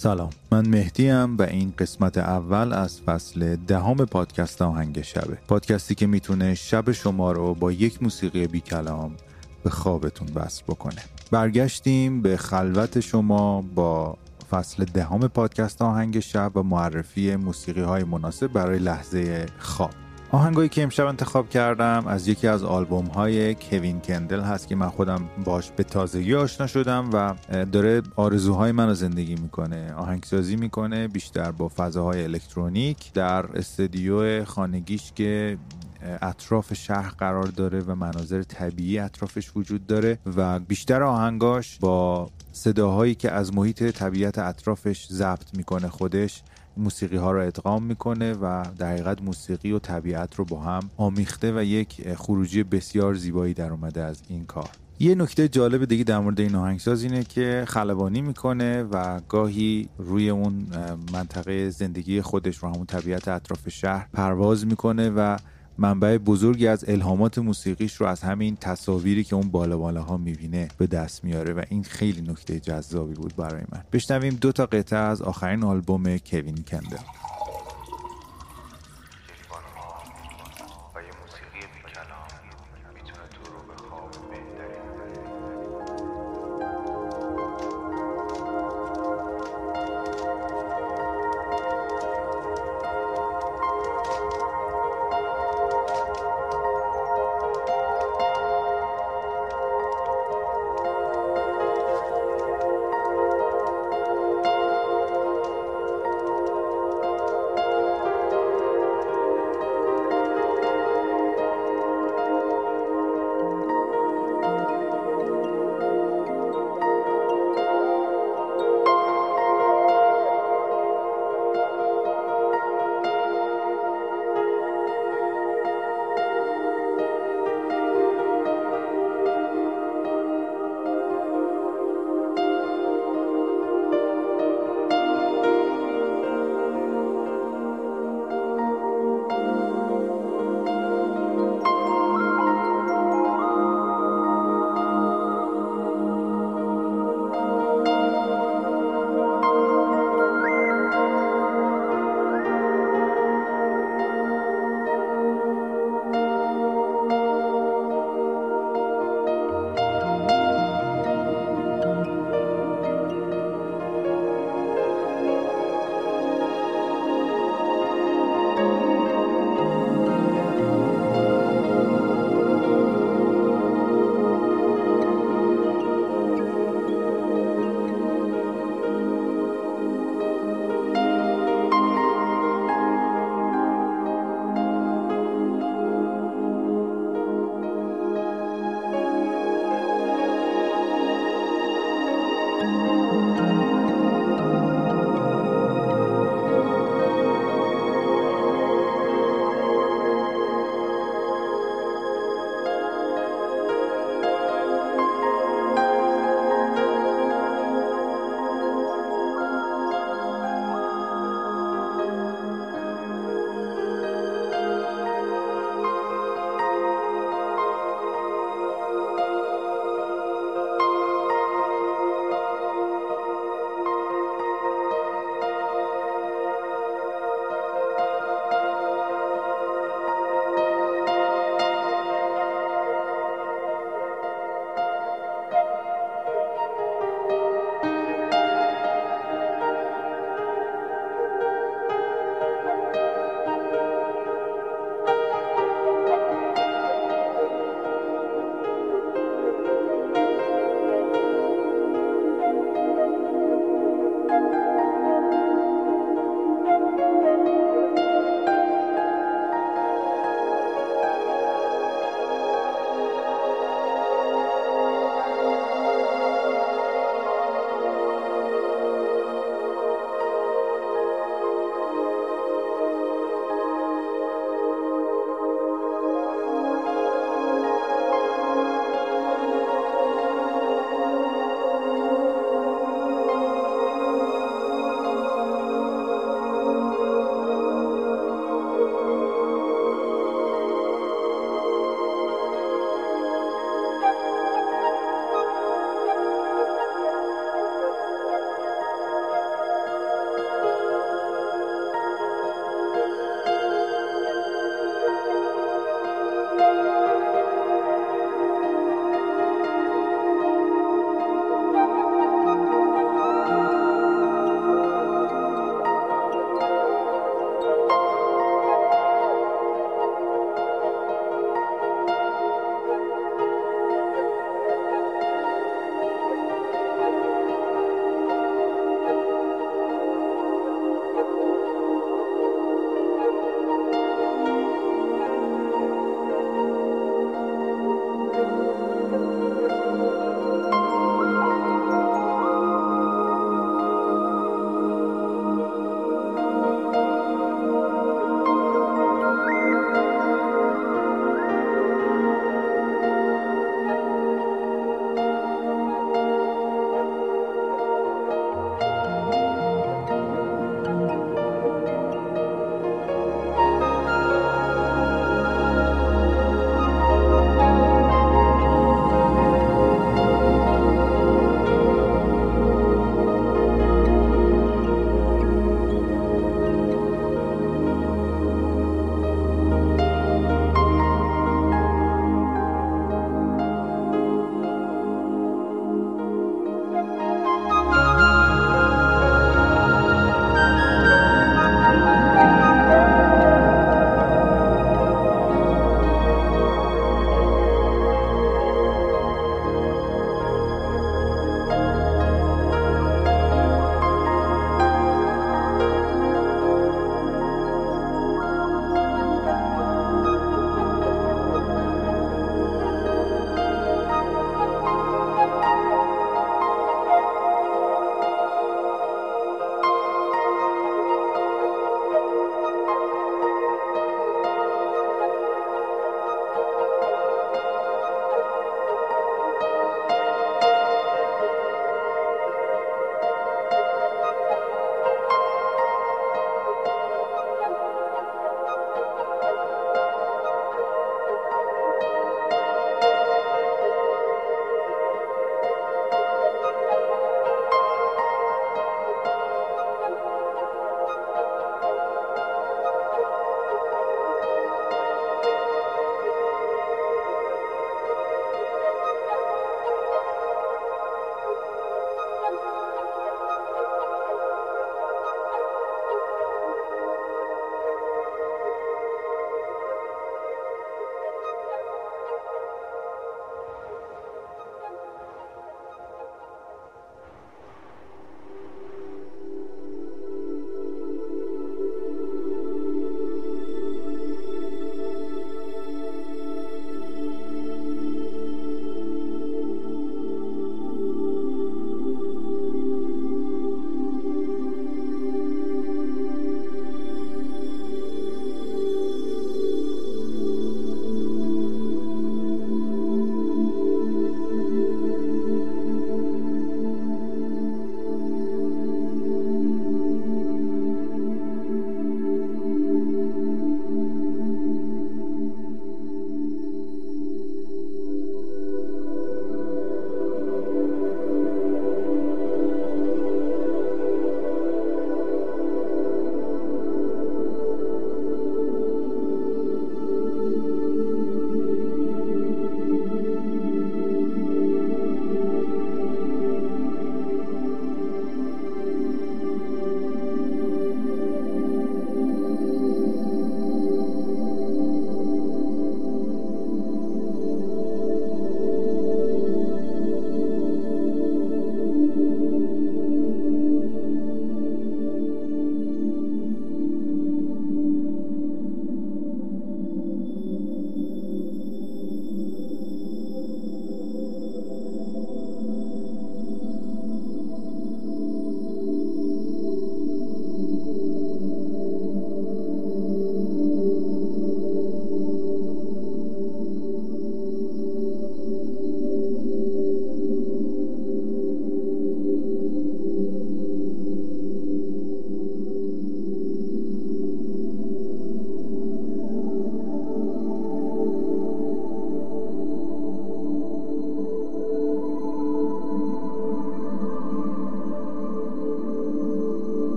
سلام. من مهدیم و این قسمت اول از فصل دهم پادکست آهنگ شبه. پادکستی که می‌تونه شب شما رو با یک موسیقی بی کلام به خوابتون وصل بکنه. برگشتیم به خلوت شما با فصل دهم پادکست آهنگ شب و معرفی موسیقی های مناسب برای لحظه خواب. آهنگایی که امشب انتخاب کردم از یکی از آلبوم های کوین کندل هست که من خودم باش به تازگی آشنا شدم و داره آرزوهای من رو زندگی می‌کنه آهنگسازی می‌کنه بیشتر با فضاهای الکترونیک در استدیو خانگیش که اطراف شهر قرار داره و مناظر طبیعی اطرافش وجود داره و بیشتر آهنگاش با صداهایی که از محیط طبیعت اطرافش ضبط می‌کنه خودش موسیقی ها رو ادغام می‌کنه و در حقیقت موسیقی و طبیعت رو با هم آمیخته و یک خروجی بسیار زیبایی در اومده از این کار. یه نکته جالب دیگه در مورد این آهنگساز اینه که خلبانی می‌کنه و گاهی روی اون منطقه زندگی خودش رو همون طبیعت اطراف شهر پرواز می‌کنه و منبع بزرگی از الهامات موسیقیش رو از همین تصاویری که اون بالا بالا ها می‌بینه به دست میاره و این خیلی نکته جذابی بود برای من. بشنویم دو تا قطعه از آخرین آلبوم کوین کندل.